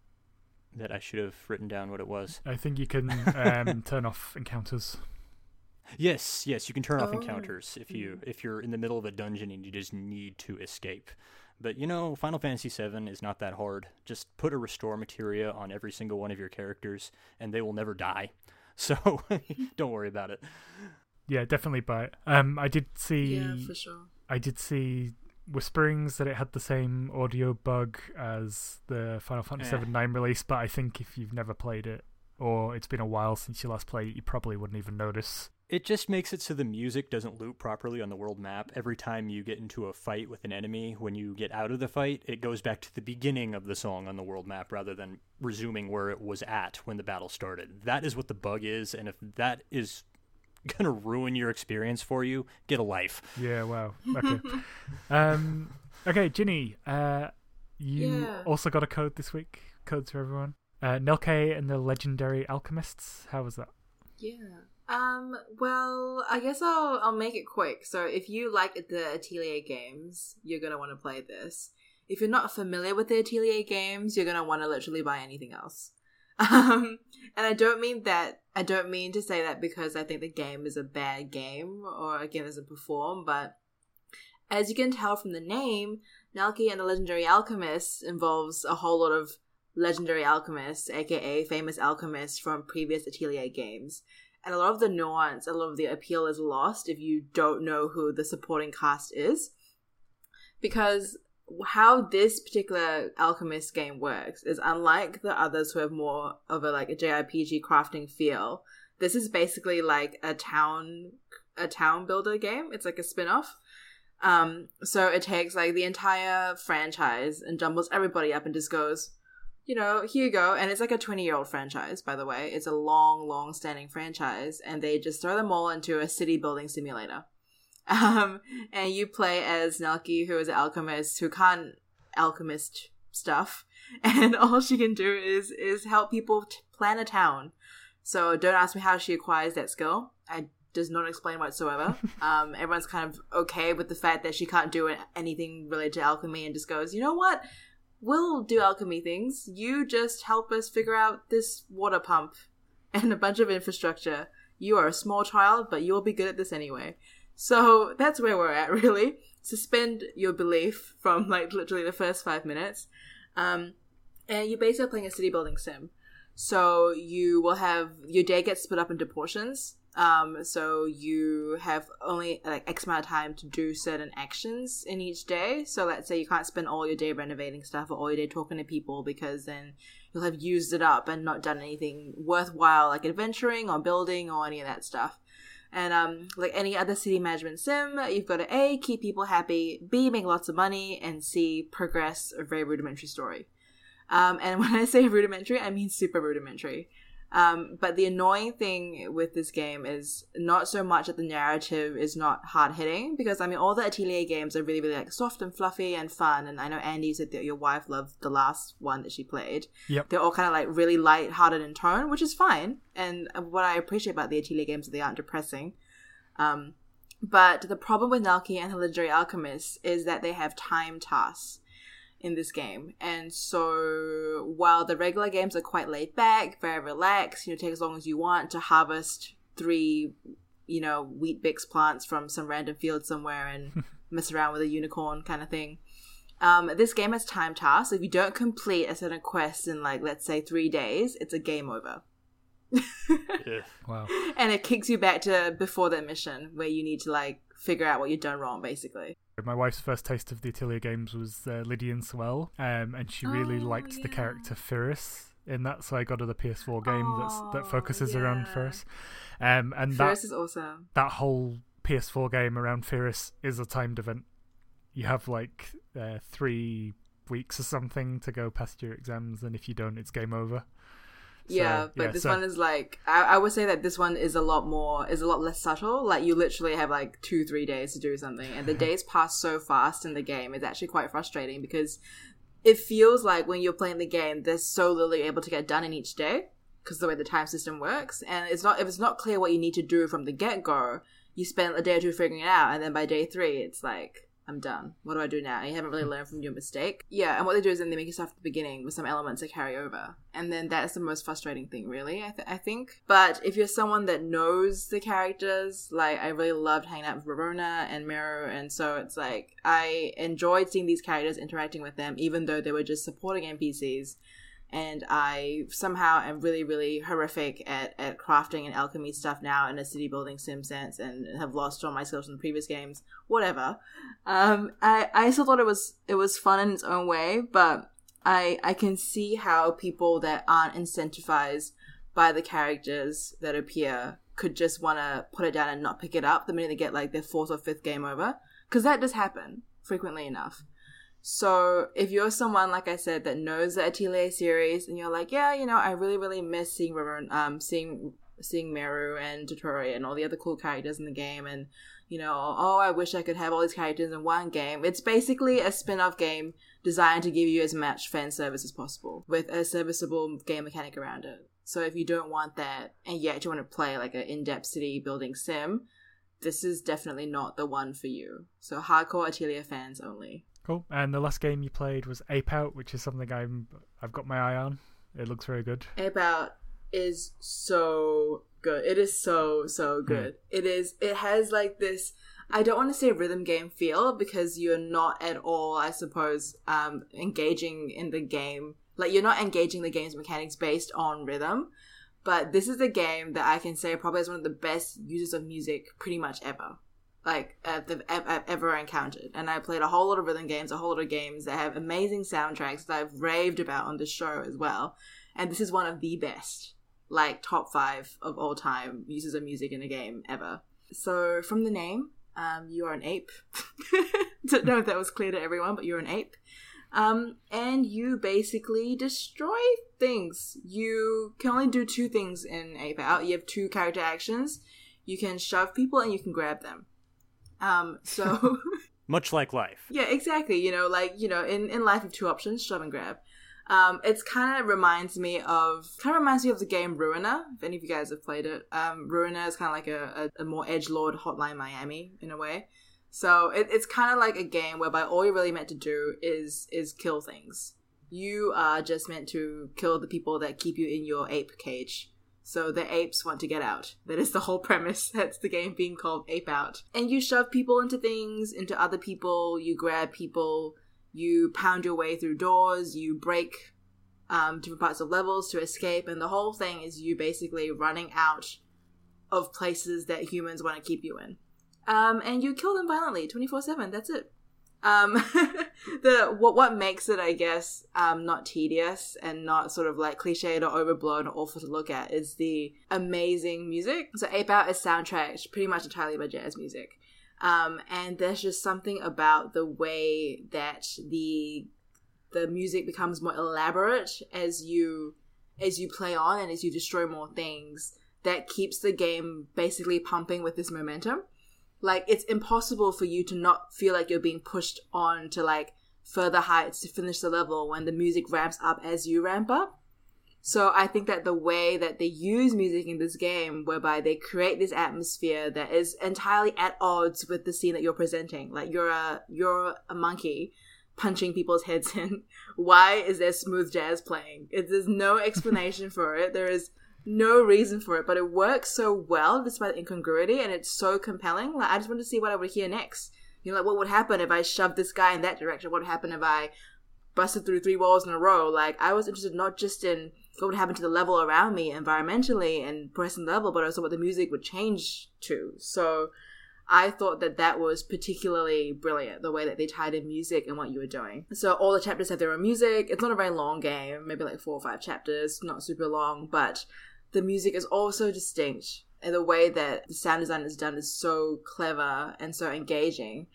Speaker 3: that I should have written down what it was.
Speaker 1: I think you can um, turn off encounters.
Speaker 3: Yes, yes, you can turn off
Speaker 2: Oh.
Speaker 3: encounters if you if you're in the middle of a dungeon and you just need to escape. But you know, Final Fantasy VII is not that hard. Just put a restore materia on every single one of your characters, and they will never die. So don't worry about it.
Speaker 1: yeah, definitely buy it. Um, I did see.
Speaker 2: Yeah, for sure.
Speaker 1: I did see whisperings that it had the same audio bug as the Final Fantasy
Speaker 3: Eh.
Speaker 1: VII Nine release, but I think if you've never played it or it's been a while since you last played it, you probably wouldn't even notice.
Speaker 3: It just makes it so the music doesn't loop properly on the world map. Every time you get into a fight with an enemy, when you get out of the fight, it goes back to the beginning of the song on the world map rather than resuming where it was at when the battle started. That is what the bug is, and if that is going to ruin your experience for you, get a life.
Speaker 1: Yeah, wow. Okay. um, okay, Ginny, uh, you
Speaker 2: Yeah.
Speaker 1: also got a code this week. Codes for everyone. Uh, Nelke and the Legendary Alchemists. How was that?
Speaker 2: Yeah. Um. Well, I guess I'll I'll make it quick. So if you like the Atelier games, you're gonna want to play this. If you're not familiar with the Atelier games, you're gonna want to literally buy anything else. Um. And I don't mean that. I don't mean to say that because I think the game is a bad game or a game doesn't perform. But as you can tell from the name, Nelke and the Legendary Alchemists involves a whole lot of legendary alchemists, aka famous alchemists from previous Atelier games. And a lot of the nuance, a lot of the appeal is lost if you don't know who the supporting cast is. Because how this particular alchemist game works is unlike the others who have more of a like a JRPG crafting feel. This is basically like a town a town builder game. It's like a spin-off. Um so it takes like the entire franchise and jumbles everybody up and just goes, you know, here you go. And it's like a 20 year old franchise, by the way. It's a long, long standing franchise. And they just throw them all into a city building simulator. Um, and you play as Nelke, who is an alchemist who can't alchemist stuff. And all she can do is, is help people t- plan a town. So don't ask me how she acquires that skill. I does not explain whatsoever. um, everyone's kind of okay with the fact that she can't do anything related to alchemy and just goes, you know what? we'll do alchemy things. You just help us figure out this water pump and a bunch of infrastructure. You are a small child, but you'll be good at this anyway. So that's where we're at, really. Suspend your belief from like literally the first five minutes. Um, and you're basically playing a city building sim. So you will have your day gets split up into portions. Um, so you have only like X amount of time to do certain actions in each day. So let's say you can't spend all your day renovating stuff or all your day talking to people because then you'll have used it up and not done anything worthwhile like adventuring or building or any of that stuff. And um, like any other city management sim, you've got to A, keep people happy, B, make lots of money, and C, progress a very rudimentary story. Um, and when I say rudimentary, I mean super rudimentary. Um, but the annoying thing with this game is not so much that the narrative is not hard hitting, because I mean, all the Atelier games are really, really like soft and fluffy and fun. And I know Andy said that your wife loved the last one that she played.
Speaker 1: Yep.
Speaker 2: They're all kind of like really light-hearted in tone, which is fine. And what I appreciate about the Atelier games is they aren't depressing. Um, but the problem with Nelke and the Legendary Alchemist is that they have time tasks in this game. And so while the regular games are quite laid back, very relaxed, you know, take as long as you want to harvest three, you know, wheat bix plants from some random field somewhere and mess around with a unicorn kind of thing. Um, this game has time tasks. If you don't complete a certain quest in like let's say three days, it's a game over.
Speaker 3: Ugh.
Speaker 1: Wow.
Speaker 2: and it kicks you back to before that mission where you need to like figure out what you've done wrong basically.
Speaker 1: My wife's first taste of the Atelier games was uh, Lydian Swell, um, and she really
Speaker 2: Oh,
Speaker 1: liked the character Firis in that, so I got her the PS4 game that's,
Speaker 2: Oh,
Speaker 1: that focuses around
Speaker 2: yeah.
Speaker 1: Firis. Um, and
Speaker 2: Firis
Speaker 1: that,
Speaker 2: is awesome.
Speaker 1: that whole PS4 game around Firis is a timed event. You have like uh, three weeks or something to go past your exams, and if you don't, it's game over. So,
Speaker 2: yeah, but this
Speaker 1: so-
Speaker 2: one is like I, I would say that this one is a lot more is a lot less subtle. Like you literally have like two three days to do something, and the mm-hmm. days pass so fast in the game. It's actually quite frustrating because it feels like when you're playing the game, there's so little you're able to get done in each day because the way the time system works, and it's not if it's not clear what you need to do from the get go, you spend a day or two figuring it out, and then by day three, it's like. I'm done. What do I do now? You haven't really learned from your mistake. Yeah, and what they do is then they make you start at the beginning with some elements that carry over. And then that's the most frustrating thing, really, I, th- I think. But if you're someone that knows the characters, like, I really loved hanging out with Verona and Miro, and so it's like, I enjoyed seeing these characters interacting with them, even though they were just supporting NPCs. And I somehow am really, really horrific at, at crafting and alchemy stuff now in a city building sim sense and have lost all my skills from the previous games. Whatever. Um, I, I still thought it was it was fun in its own way, but I I can see how people that aren't incentivized by the characters that appear could just want to put it down and not pick it up the minute they get like their fourth or fifth game over because that does happen frequently enough. So if you're someone like I said that knows the Atelier series and you're like, yeah, you know, I really really miss seeing River, um, seeing seeing Meru and Dottore and all the other cool characters in the game, and you know, oh, I wish I could have all these characters in one game. It's basically a spin-off game designed to give you as much fan service as possible with a serviceable game mechanic around it. So if you don't want that and yet you want to play like an in-depth city building sim, this is definitely not the one for you. So hardcore Atelier fans only.
Speaker 1: Cool. And the last game you played was Ape Out, which is something I'm I've got my eye on. It looks very good.
Speaker 2: Ape Out is so good. It is so so good. Mm. It is. It has like this. I don't want to say rhythm game feel because you're not at all, I suppose, um, engaging in the game. Like you're not engaging the game's mechanics based on rhythm. But this is a game that I can say probably is one of the best uses of music pretty much ever like I've, I've, ever encountered. And I played a whole lot of rhythm games, a whole lot of games that have amazing soundtracks that I've raved about on this show as well. And this is one of the best, like top five of all time uses of music in a game ever. So from the name, um, you are an ape. Don't know if that was clear to everyone, but you're an ape. Um, and you basically destroy things. You can only do two things in Ape Out. You have two character actions. You can shove people and you can grab them. Um, so
Speaker 3: much like life.
Speaker 2: Yeah, exactly. You know, like you know, in in life, you have two options: shove and grab. Um, it's kind of reminds me of kind of reminds me of the game Ruiner. If any of you guys have played it, um, Ruiner is kind of like a, a, a more edge lord Hotline Miami in a way. So it, it's kind of like a game whereby all you're really meant to do is is kill things. You are just meant to kill the people that keep you in your ape cage. So the apes want to get out. That is the whole premise. That's the game being called Ape Out. And you shove people into things, into other people, you grab people, you pound your way through doors, you break um, different parts of levels to escape, and the whole thing is you basically running out of places that humans want to keep you in. Um, and you kill them violently 24 7. That's it. Um, the what what makes it, I guess, um, not tedious and not sort of like cliched or overblown or awful to look at is the amazing music. So Ape Out is soundtracked pretty much entirely by jazz music, um, and there's just something about the way that the the music becomes more elaborate as you as you play on and as you destroy more things that keeps the game basically pumping with this momentum like it's impossible for you to not feel like you're being pushed on to like further heights to finish the level when the music ramps up as you ramp up. So I think that the way that they use music in this game, whereby they create this atmosphere that is entirely at odds with the scene that you're presenting, like you're a you're a monkey punching people's heads in. Why is there smooth jazz playing? There's no explanation for it. There is no reason for it, but it works so well despite the incongruity, and it's so compelling. Like I just want to see what I would hear next. You know, like what would happen if I shoved this guy in that direction? What would happen if I busted through three walls in a row? Like I was interested not just in what would happen to the level around me environmentally and progressing the level, but also what the music would change to. So I thought that that was particularly brilliant, the way that they tied in music and what you were doing. So all the chapters have their own music. It's not a very long game, maybe like four or five chapters, not super long, but the music is also distinct and the way that the sound design is done is so clever and so engaging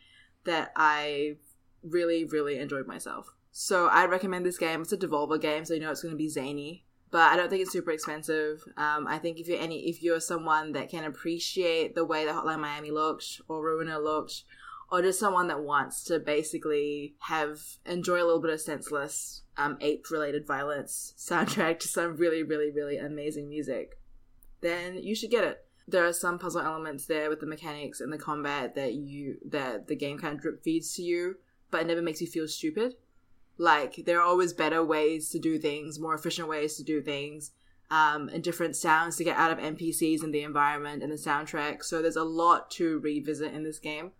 Speaker 2: that I really, really enjoyed myself. So I recommend this game. It's a Devolver game, so you know it's going to be zany, but I don't think it's super expensive. Um, I think if you're any, if you're someone that can appreciate the way that Hotline Miami looked or Ruiner looked, or just someone that wants to basically have enjoy a little bit of senseless um, ape related violence soundtrack to some really really really amazing music then you should get it. There are some puzzle elements there with the mechanics and the combat that you that the game kind of drip feeds to you but it never makes you feel stupid. Like there are always better ways to do things more efficient ways to do things um, and different sounds to get out of npcs and the environment and the soundtrack. So there's a lot to revisit in this game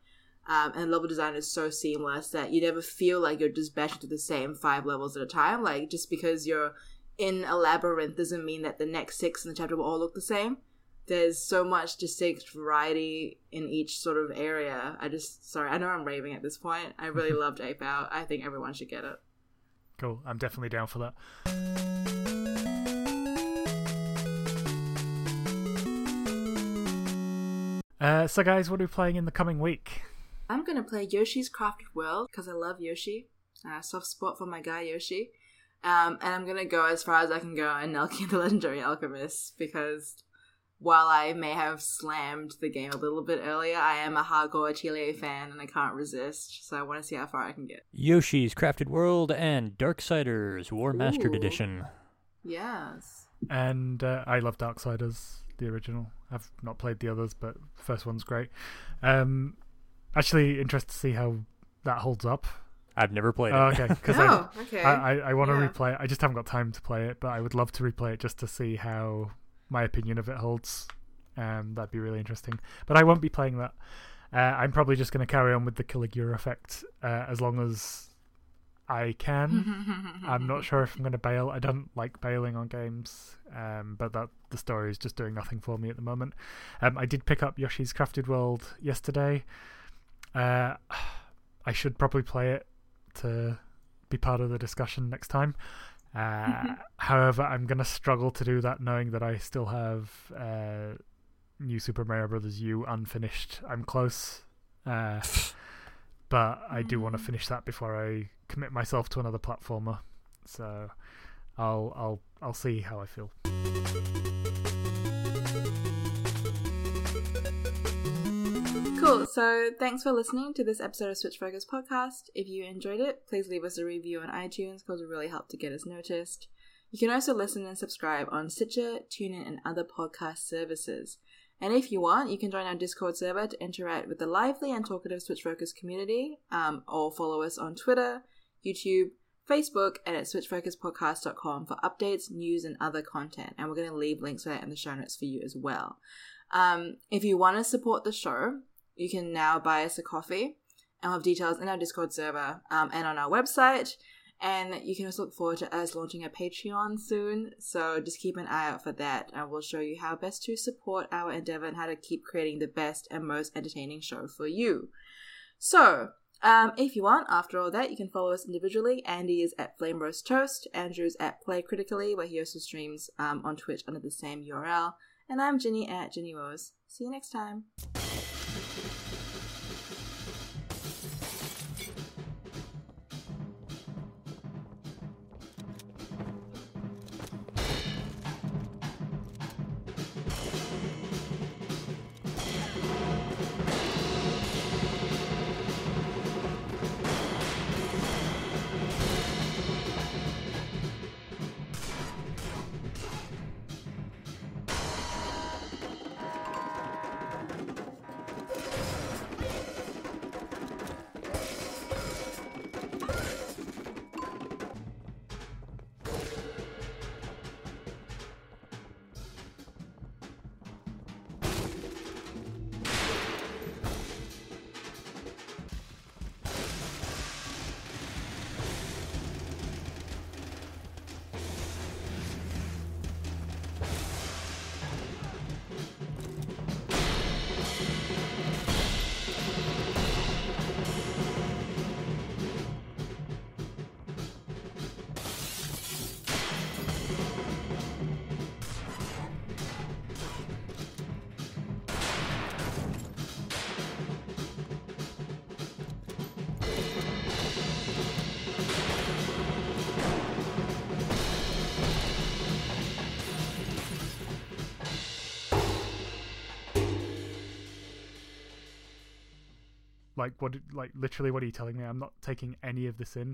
Speaker 2: um, and level design is so seamless that you never feel like you're just bashing to the same five levels at a time. Like just because you're in a labyrinth doesn't mean that the next six in the chapter will all look the same. There's so much distinct variety in each sort of area. I just sorry, I know I'm raving at this point. I really loved Ape Out. I think everyone should get it.
Speaker 1: Cool. I'm definitely down for that. Uh, so, guys, what are we playing in the coming week?
Speaker 2: I'm gonna play Yoshi's Crafted World because I love Yoshi. Uh, soft spot for my guy Yoshi. Um, and I'm gonna go as far as I can go in Nelke the Legendary Alchemist because while I may have slammed the game a little bit earlier, I am a hardcore Atelier fan and I can't resist. So I want to see how far I can get.
Speaker 3: Yoshi's Crafted World and Darksiders Warmastered
Speaker 2: Ooh.
Speaker 3: Edition.
Speaker 2: Yes.
Speaker 1: And uh, I love Darksiders, the original. I've not played the others, but the first one's great. Um, actually, interested to see how that holds up.
Speaker 3: I've never played it.
Speaker 1: Oh, okay, because
Speaker 2: Oh, okay.
Speaker 1: I, I, I want to
Speaker 2: Yeah.
Speaker 1: replay it. I just haven't got time to play it, but I would love to replay it just to see how my opinion of it holds. Um, that'd be really interesting. But I won't be playing that. Uh, I'm probably just going to carry on with the Caligula effect uh, as long as I can. I'm not sure if I'm going to bail. I don't like bailing on games, um, but that the story is just doing nothing for me at the moment. Um, I did pick up Yoshi's Crafted World yesterday. Uh, I should probably play it to be part of the discussion next time. Uh, however, I'm going to struggle to do that knowing that I still have uh, New Super Mario Brothers U unfinished. I'm close. Uh, but I do want to
Speaker 2: Mm.
Speaker 1: finish that before I commit myself to another platformer. So I'll I'll I'll see how I feel.
Speaker 2: Cool. So thanks for listening to this episode of Switch Focus podcast. If you enjoyed it, please leave us a review on iTunes because it really help to get us noticed. You can also listen and subscribe on Stitcher, TuneIn, and other podcast services. And if you want, you can join our Discord server to interact with the lively and talkative Switch Focus community, um, or follow us on Twitter, YouTube, Facebook, and at switchfocuspodcast.com for updates, news, and other content. And we're going to leave links for that in the show notes for you as well. Um, if you want to support the show, you can now buy us a coffee. And we'll have details in our Discord server um, and on our website. And you can also look forward to us launching a Patreon soon. So just keep an eye out for that. And we'll show you how best to support our endeavor and how to keep creating the best and most entertaining show for you. So, um, if you want, after all that, you can follow us individually. Andy is at Flame Roast Toast. Andrew's at Play Critically, where he also streams um, on Twitch under the same URL. And I'm Ginny at Ginny Rose. See you next time.
Speaker 1: Like what? Like literally, what are you telling me? I'm not taking any of this in.